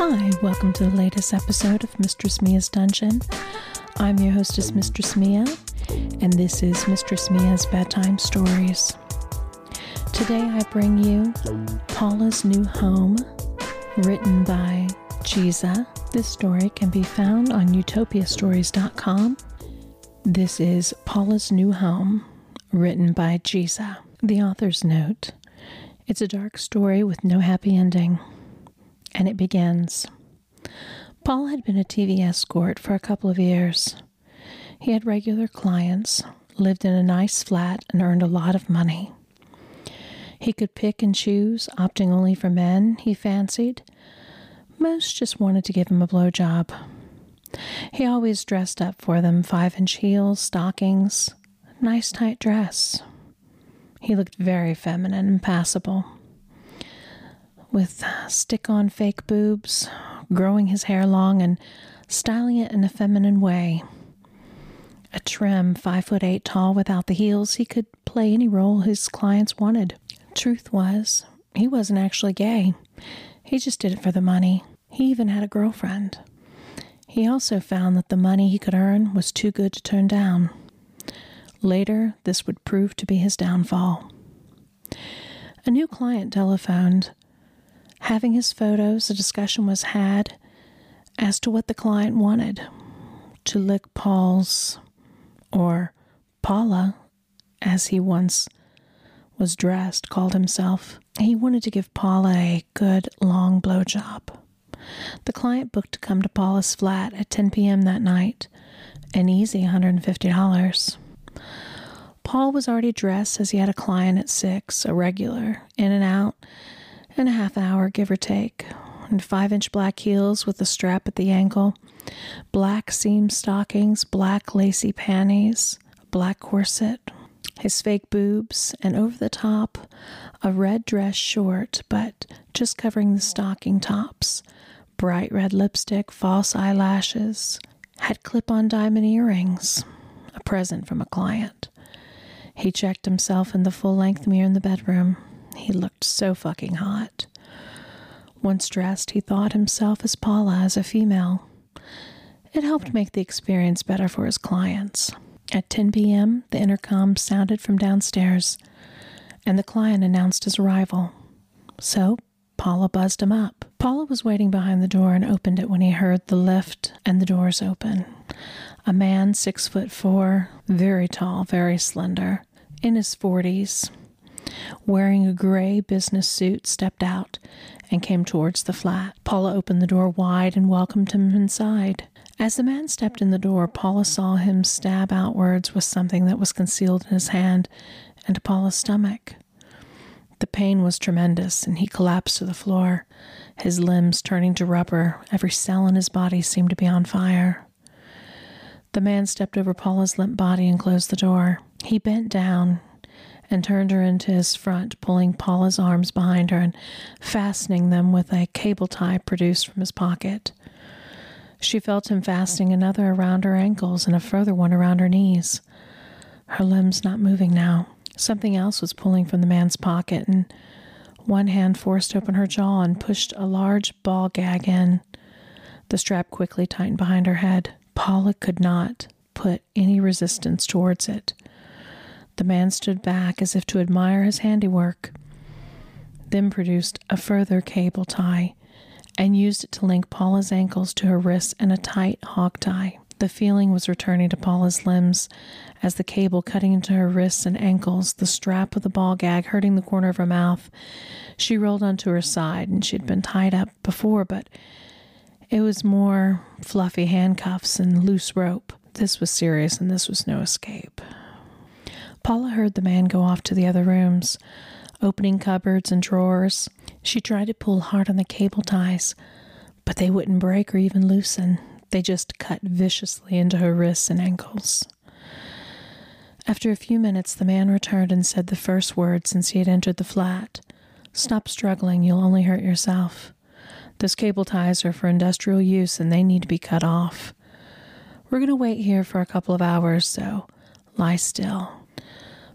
Hi, welcome to the latest episode of Mistress Mia's Dungeon. I'm your hostess, Mistress Mia, and this is Mistress Mia's Bedtime Stories. Today I bring you Paula's New Home, written by Giza. This story can be found on utopiastories.com. This is Paula's New Home, written by Giza. The author's note It's a dark story with no happy ending and it begins. Paul had been a TV escort for a couple of years. He had regular clients, lived in a nice flat, and earned a lot of money. He could pick and choose, opting only for men he fancied. Most just wanted to give him a blowjob. He always dressed up for them five inch heels, stockings, nice tight dress. He looked very feminine and passable with uh, stick on fake boobs, growing his hair long and styling it in a feminine way. A trim, five foot eight tall without the heels, he could play any role his clients wanted. Truth was, he wasn't actually gay. He just did it for the money. He even had a girlfriend. He also found that the money he could earn was too good to turn down. Later, this would prove to be his downfall. A new client telephoned Having his photos, a discussion was had as to what the client wanted to lick Paul's, or Paula, as he once was dressed, called himself. He wanted to give Paula a good long blowjob. The client booked to come to Paula's flat at 10 p.m. that night, an easy $150. Paul was already dressed as he had a client at 6, a regular, in and out, and a half hour, give or take, and five inch black heels with a strap at the ankle, black seam stockings, black lacy panties, black corset, his fake boobs, and over the top, a red dress short, but just covering the stocking tops, bright red lipstick, false eyelashes, had clip on diamond earrings, a present from a client. He checked himself in the full length mirror in the bedroom. He looked so fucking hot. Once dressed, he thought himself as Paula as a female. It helped make the experience better for his clients. At 10 p.m., the intercom sounded from downstairs, and the client announced his arrival. So, Paula buzzed him up. Paula was waiting behind the door and opened it when he heard the lift and the doors open. A man, six foot four, very tall, very slender, in his forties, wearing a gray business suit, stepped out and came towards the flat. Paula opened the door wide and welcomed him inside. As the man stepped in the door, Paula saw him stab outwards with something that was concealed in his hand into Paula's stomach. The pain was tremendous, and he collapsed to the floor, his limbs turning to rubber. Every cell in his body seemed to be on fire. The man stepped over Paula's limp body and closed the door. He bent down, and turned her into his front, pulling Paula's arms behind her and fastening them with a cable tie produced from his pocket. She felt him fastening another around her ankles and a further one around her knees. Her limbs not moving now. Something else was pulling from the man's pocket, and one hand forced open her jaw and pushed a large ball gag in. The strap quickly tightened behind her head. Paula could not put any resistance towards it. The man stood back as if to admire his handiwork, then produced a further cable tie and used it to link Paula's ankles to her wrists in a tight hog tie. The feeling was returning to Paula's limbs as the cable cutting into her wrists and ankles, the strap of the ball gag hurting the corner of her mouth. She rolled onto her side and she had been tied up before, but it was more fluffy handcuffs and loose rope. This was serious and this was no escape. Paula heard the man go off to the other rooms, opening cupboards and drawers. She tried to pull hard on the cable ties, but they wouldn't break or even loosen. They just cut viciously into her wrists and ankles. After a few minutes, the man returned and said the first word since he had entered the flat Stop struggling, you'll only hurt yourself. Those cable ties are for industrial use and they need to be cut off. We're going to wait here for a couple of hours, so lie still.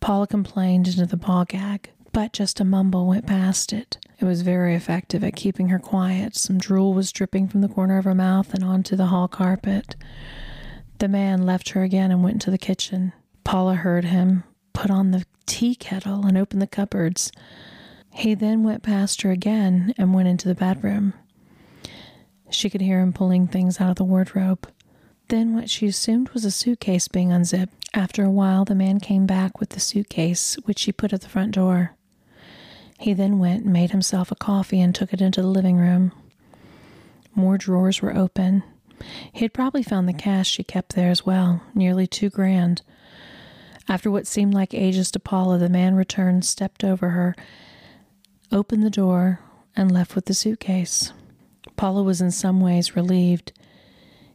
Paula complained into the ball gag, but just a mumble went past it. It was very effective at keeping her quiet. Some drool was dripping from the corner of her mouth and onto the hall carpet. The man left her again and went into the kitchen. Paula heard him put on the tea kettle and open the cupboards. He then went past her again and went into the bedroom. She could hear him pulling things out of the wardrobe. Then, what she assumed was a suitcase being unzipped. After a while, the man came back with the suitcase, which she put at the front door. He then went and made himself a coffee and took it into the living room. More drawers were open. He had probably found the cash she kept there as well, nearly two grand. After what seemed like ages to Paula, the man returned, stepped over her, opened the door, and left with the suitcase. Paula was in some ways relieved.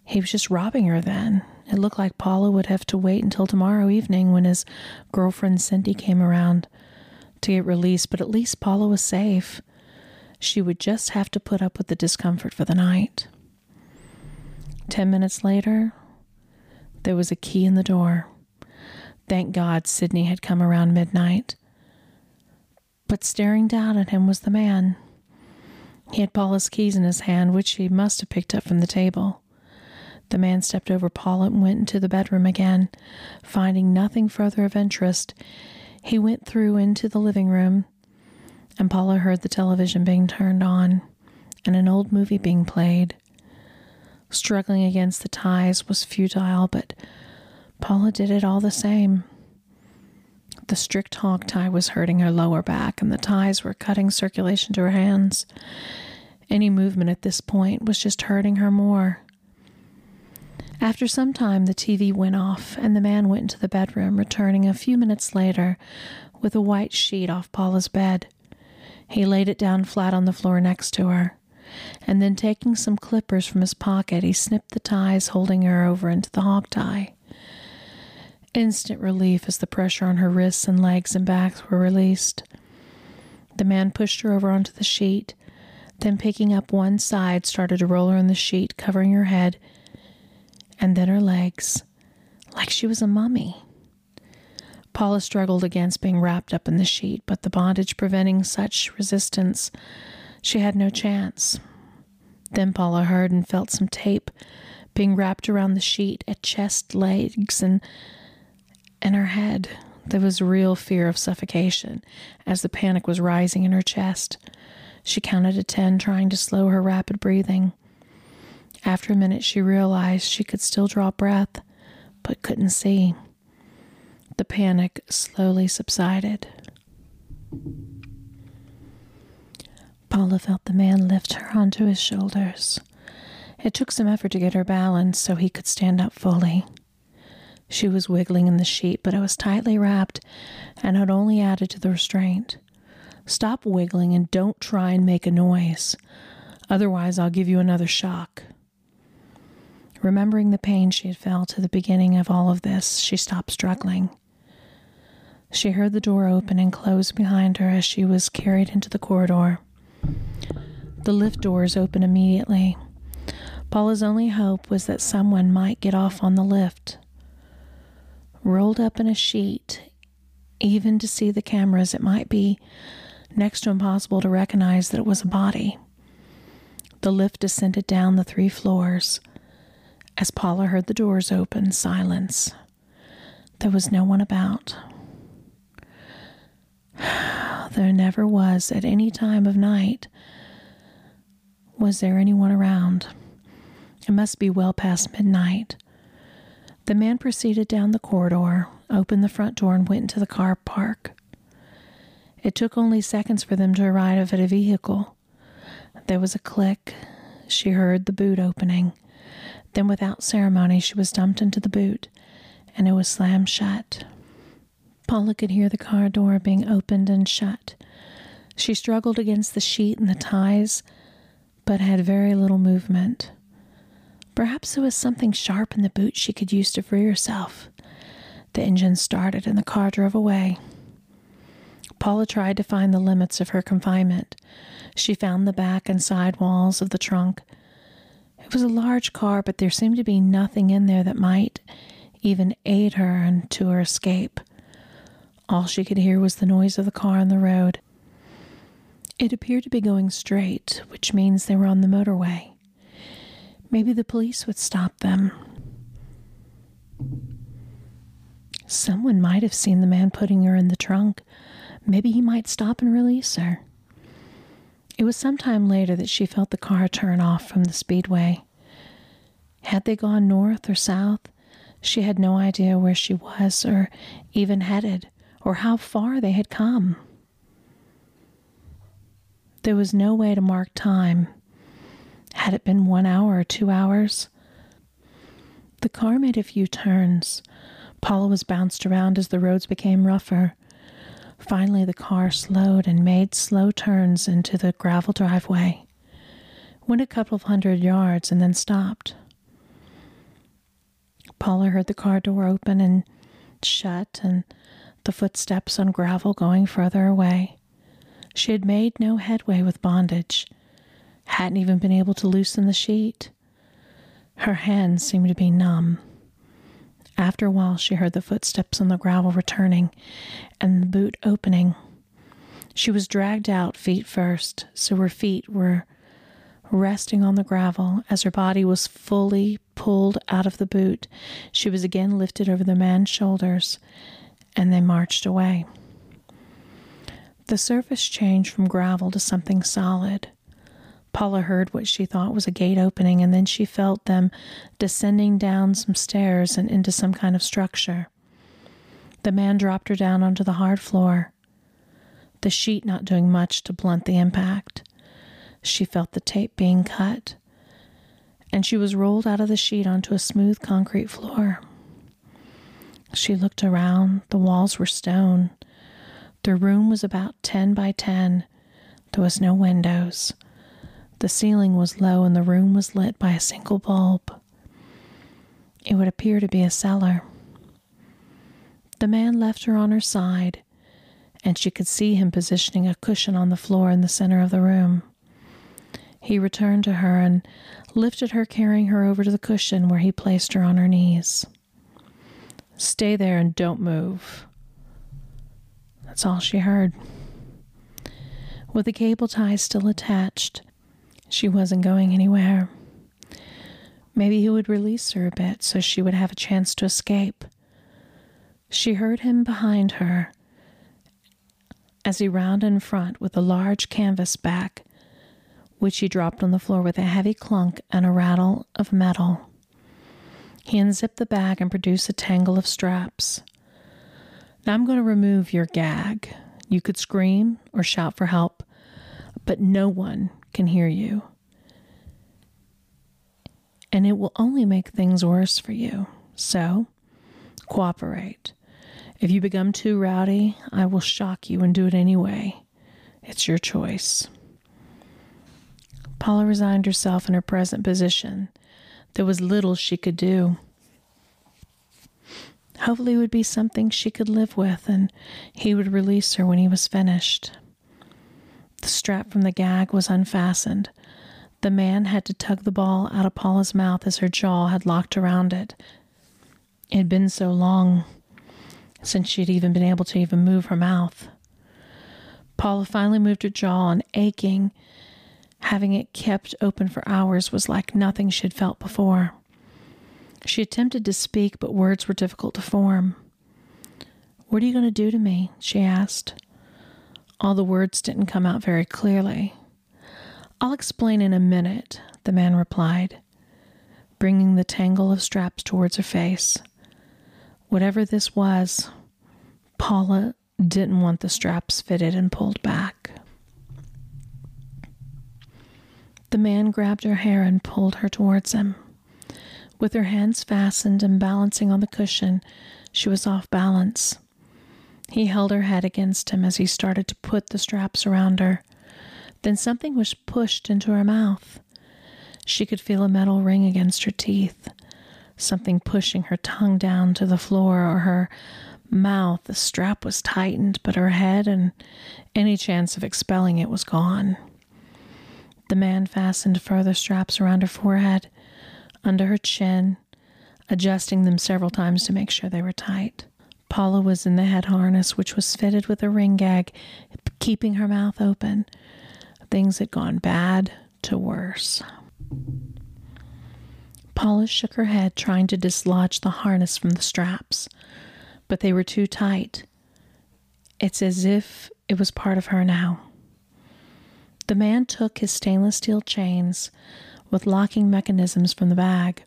He was just robbing her then. It looked like Paula would have to wait until tomorrow evening when his girlfriend Cindy came around to get released, but at least Paula was safe. She would just have to put up with the discomfort for the night. Ten minutes later, there was a key in the door. Thank God Sydney had come around midnight. But staring down at him was the man. He had Paula's keys in his hand, which he must have picked up from the table. The man stepped over Paula and went into the bedroom again. Finding nothing further of interest, he went through into the living room, and Paula heard the television being turned on and an old movie being played. Struggling against the ties was futile, but Paula did it all the same. The strict hog tie was hurting her lower back, and the ties were cutting circulation to her hands. Any movement at this point was just hurting her more. After some time, the TV went off, and the man went into the bedroom, returning a few minutes later with a white sheet off Paula's bed. He laid it down flat on the floor next to her, and then taking some clippers from his pocket, he snipped the ties holding her over into the hog tie. Instant relief as the pressure on her wrists and legs and backs were released. The man pushed her over onto the sheet, then picking up one side, started to roll her on the sheet, covering her head and then her legs, like she was a mummy. Paula struggled against being wrapped up in the sheet, but the bondage preventing such resistance, she had no chance. Then Paula heard and felt some tape being wrapped around the sheet at chest, legs, and and her head. There was real fear of suffocation as the panic was rising in her chest. She counted to ten, trying to slow her rapid breathing. After a minute, she realized she could still draw breath, but couldn't see. The panic slowly subsided. Paula felt the man lift her onto his shoulders. It took some effort to get her balance so he could stand up fully. She was wiggling in the sheet, but it was tightly wrapped and had only added to the restraint. Stop wiggling and don't try and make a noise. Otherwise, I'll give you another shock. Remembering the pain she had felt at the beginning of all of this, she stopped struggling. She heard the door open and close behind her as she was carried into the corridor. The lift doors opened immediately. Paula's only hope was that someone might get off on the lift. Rolled up in a sheet, even to see the cameras, it might be next to impossible to recognize that it was a body. The lift descended down the three floors. As Paula heard the doors open, silence. There was no one about. There never was at any time of night. Was there anyone around? It must be well past midnight. The man proceeded down the corridor, opened the front door, and went into the car park. It took only seconds for them to arrive at a vehicle. There was a click. She heard the boot opening. Then, without ceremony, she was dumped into the boot, and it was slammed shut. Paula could hear the car door being opened and shut. She struggled against the sheet and the ties, but had very little movement. Perhaps there was something sharp in the boot she could use to free herself. The engine started and the car drove away. Paula tried to find the limits of her confinement. She found the back and side walls of the trunk it was a large car, but there seemed to be nothing in there that might even aid her into her escape. All she could hear was the noise of the car on the road. It appeared to be going straight, which means they were on the motorway. Maybe the police would stop them. Someone might have seen the man putting her in the trunk. Maybe he might stop and release her. It was some time later that she felt the car turn off from the speedway. Had they gone north or south? She had no idea where she was or even headed or how far they had come. There was no way to mark time. Had it been one hour or two hours? The car made a few turns. Paula was bounced around as the roads became rougher. Finally, the car slowed and made slow turns into the gravel driveway. Went a couple of hundred yards and then stopped. Paula heard the car door open and shut and the footsteps on gravel going further away. She had made no headway with bondage, hadn't even been able to loosen the sheet. Her hands seemed to be numb. After a while, she heard the footsteps on the gravel returning and the boot opening. She was dragged out feet first, so her feet were resting on the gravel as her body was fully pulled out of the boot. She was again lifted over the man's shoulders, and they marched away. The surface changed from gravel to something solid. Paula heard what she thought was a gate opening, and then she felt them descending down some stairs and into some kind of structure. The man dropped her down onto the hard floor, the sheet not doing much to blunt the impact. She felt the tape being cut, and she was rolled out of the sheet onto a smooth concrete floor. She looked around. The walls were stone. The room was about 10 by 10. There was no windows. The ceiling was low and the room was lit by a single bulb. It would appear to be a cellar. The man left her on her side, and she could see him positioning a cushion on the floor in the center of the room. He returned to her and lifted her, carrying her over to the cushion where he placed her on her knees. Stay there and don't move. That's all she heard. With the cable ties still attached, she wasn't going anywhere. Maybe he would release her a bit so she would have a chance to escape. She heard him behind her as he rounded in front with a large canvas back which he dropped on the floor with a heavy clunk and a rattle of metal. He unzipped the bag and produced a tangle of straps. Now I'm going to remove your gag. You could scream or shout for help, but no one can hear you. And it will only make things worse for you. So, cooperate. If you become too rowdy, I will shock you and do it anyway. It's your choice. Paula resigned herself in her present position. There was little she could do. Hopefully, it would be something she could live with, and he would release her when he was finished. The strap from the gag was unfastened. The man had to tug the ball out of Paula's mouth as her jaw had locked around it. It had been so long since she had even been able to even move her mouth. Paula finally moved her jaw and aching Having it kept open for hours was like nothing she had felt before. She attempted to speak, but words were difficult to form. What are you going to do to me? she asked. All the words didn't come out very clearly. I'll explain in a minute, the man replied, bringing the tangle of straps towards her face. Whatever this was, Paula didn't want the straps fitted and pulled back. The man grabbed her hair and pulled her towards him. With her hands fastened and balancing on the cushion, she was off balance. He held her head against him as he started to put the straps around her. Then something was pushed into her mouth. She could feel a metal ring against her teeth, something pushing her tongue down to the floor or her mouth. The strap was tightened, but her head and any chance of expelling it was gone. The man fastened further straps around her forehead, under her chin, adjusting them several times to make sure they were tight. Paula was in the head harness, which was fitted with a ring gag, keeping her mouth open. things had gone bad to worse. Paula shook her head, trying to dislodge the harness from the straps, but they were too tight. It's as if it was part of her now. The man took his stainless steel chains with locking mechanisms from the bag,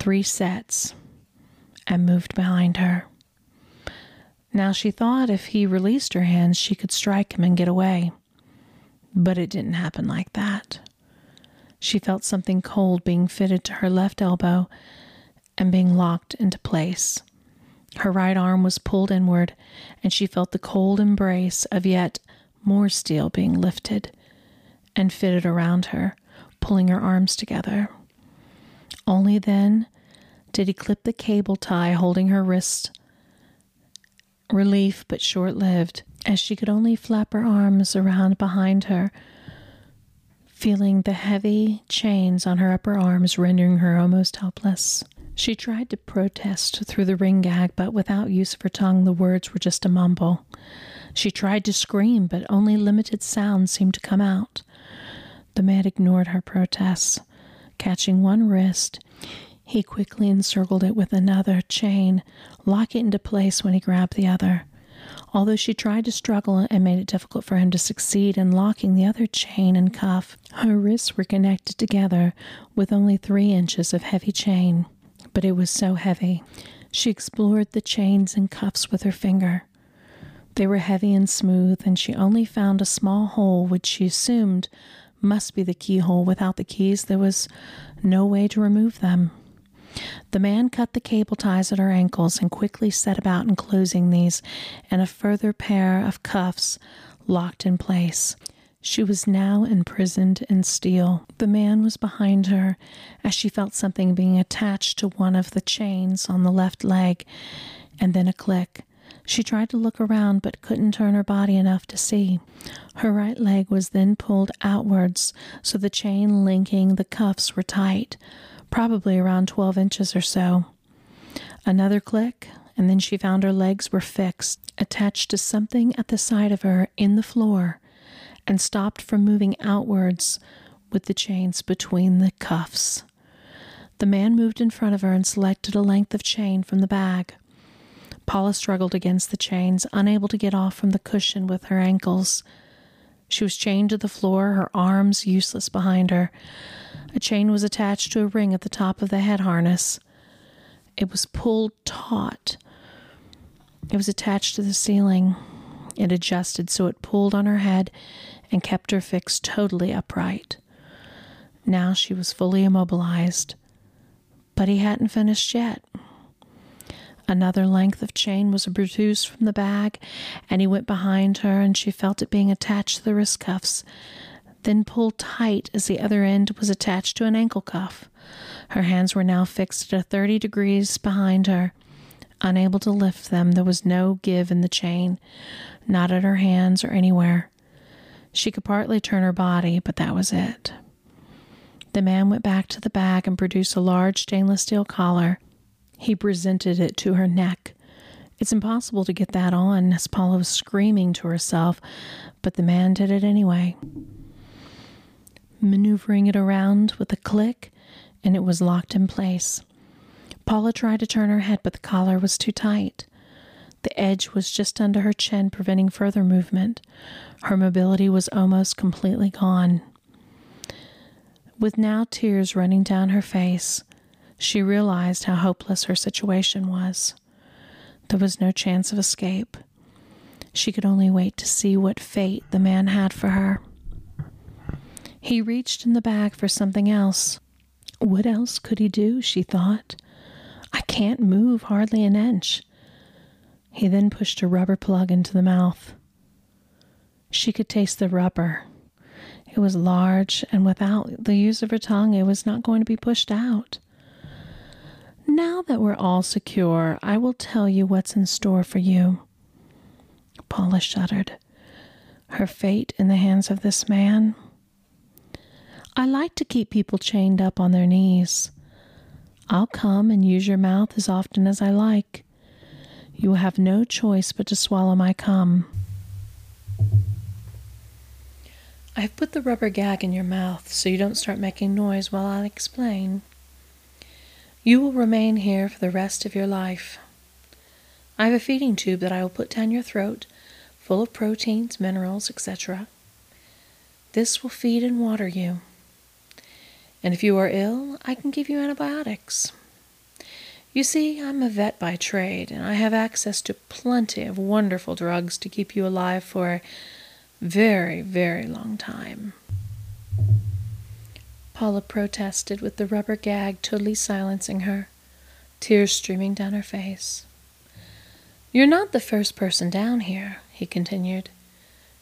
three sets, and moved behind her. Now she thought if he released her hands, she could strike him and get away. But it didn't happen like that. She felt something cold being fitted to her left elbow and being locked into place. Her right arm was pulled inward, and she felt the cold embrace of yet more steel being lifted and fitted around her, pulling her arms together. Only then did he clip the cable tie holding her wrist. Relief, but short lived, as she could only flap her arms around behind her feeling the heavy chains on her upper arms rendering her almost helpless. She tried to protest through the ring gag, but without use of her tongue, the words were just a mumble. She tried to scream, but only limited sounds seemed to come out. The man ignored her protests. Catching one wrist, he quickly encircled it with another chain, locking it into place when he grabbed the other. Although she tried to struggle and made it difficult for him to succeed in locking the other chain and cuff, her wrists were connected together with only three inches of heavy chain. But it was so heavy. She explored the chains and cuffs with her finger. They were heavy and smooth, and she only found a small hole which she assumed must be the keyhole. Without the keys, there was no way to remove them. The man cut the cable ties at her ankles and quickly set about enclosing these and a further pair of cuffs locked in place. She was now imprisoned in steel. The man was behind her as she felt something being attached to one of the chains on the left leg, and then a click. She tried to look around but couldn't turn her body enough to see. Her right leg was then pulled outwards, so the chain linking the cuffs were tight probably around 12 inches or so. Another click, and then she found her legs were fixed, attached to something at the side of her in the floor, and stopped from moving outwards with the chains between the cuffs. The man moved in front of her and selected a length of chain from the bag. Paula struggled against the chains, unable to get off from the cushion with her ankles. She was chained to the floor, her arms useless behind her. A chain was attached to a ring at the top of the head harness. It was pulled taut. It was attached to the ceiling. It adjusted so it pulled on her head and kept her fixed totally upright. Now she was fully immobilized. But he hadn't finished yet. Another length of chain was produced from the bag, and he went behind her, and she felt it being attached to the wrist cuffs then pulled tight as the other end was attached to an ankle cuff. Her hands were now fixed at 30 degrees behind her. Unable to lift them, there was no give in the chain, not at her hands or anywhere. She could partly turn her body, but that was it. The man went back to the bag and produced a large stainless steel collar. He presented it to her neck. It's impossible to get that on, as Paula was screaming to herself, but the man did it anyway maneuvering it around with a click, and it was locked in place. Paula tried to turn her head, but the collar was too tight. The edge was just under her chin, preventing further movement. Her mobility was almost completely gone. With now tears running down her face, she realized how hopeless her situation was. There was no chance of escape. She could only wait to see what fate the man had for her. He reached in the bag for something else. What else could he do? she thought. I can't move hardly an inch. He then pushed a rubber plug into the mouth. She could taste the rubber. It was large, and without the use of her tongue, it was not going to be pushed out. Now that we're all secure, I will tell you what's in store for you. Paula shuddered. Her fate in the hands of this man I like to keep people chained up on their knees. I'll come and use your mouth as often as I like. You will have no choice but to swallow my cum. I've put the rubber gag in your mouth so you don't start making noise while I explain. You will remain here for the rest of your life. I have a feeding tube that I will put down your throat, full of proteins, minerals, etc. This will feed and water you. And if you are ill, I can give you antibiotics. You see, I'm a vet by trade, and I have access to plenty of wonderful drugs to keep you alive for a very, very long time. Paula protested with the rubber gag totally silencing her, tears streaming down her face. You're not the first person down here, he continued.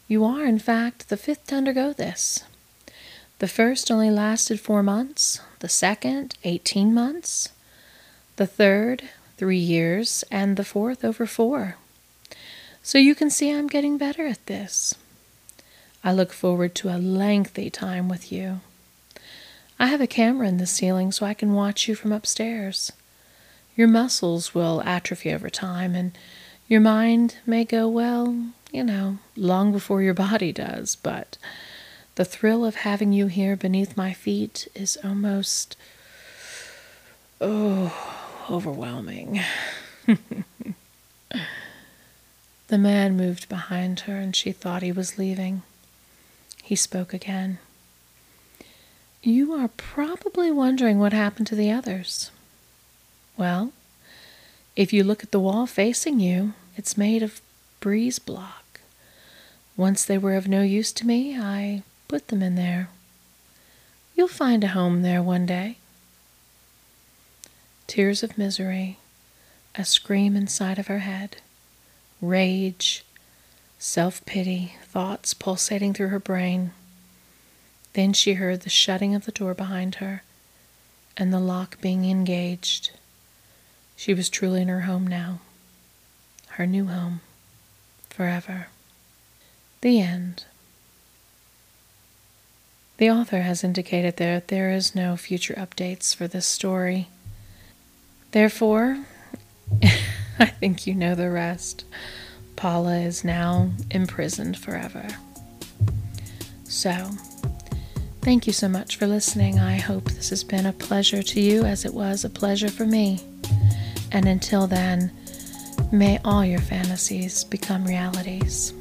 You are, in fact, the fifth to undergo this. The first only lasted four months, the second, eighteen months the third, three years, and the fourth over four. So you can see I'm getting better at this. I look forward to a lengthy time with you. I have a camera in the ceiling so I can watch you from upstairs. Your muscles will atrophy over time, and your mind may go, well, you know, long before your body does, but the thrill of having you here beneath my feet is almost. Oh, overwhelming. the man moved behind her, and she thought he was leaving. He spoke again. You are probably wondering what happened to the others. Well, if you look at the wall facing you, it's made of breeze block. Once they were of no use to me, I put them in there. You'll find a home there one day tears of misery, a scream inside of her head, rage, self pity, thoughts pulsating through her brain. Then she heard the shutting of the door behind her and the lock being engaged. She was truly in her home now, her new home, forever. The end. The author has indicated that there is no future updates for this story. Therefore, I think you know the rest. Paula is now imprisoned forever. So, thank you so much for listening. I hope this has been a pleasure to you as it was a pleasure for me. And until then, may all your fantasies become realities.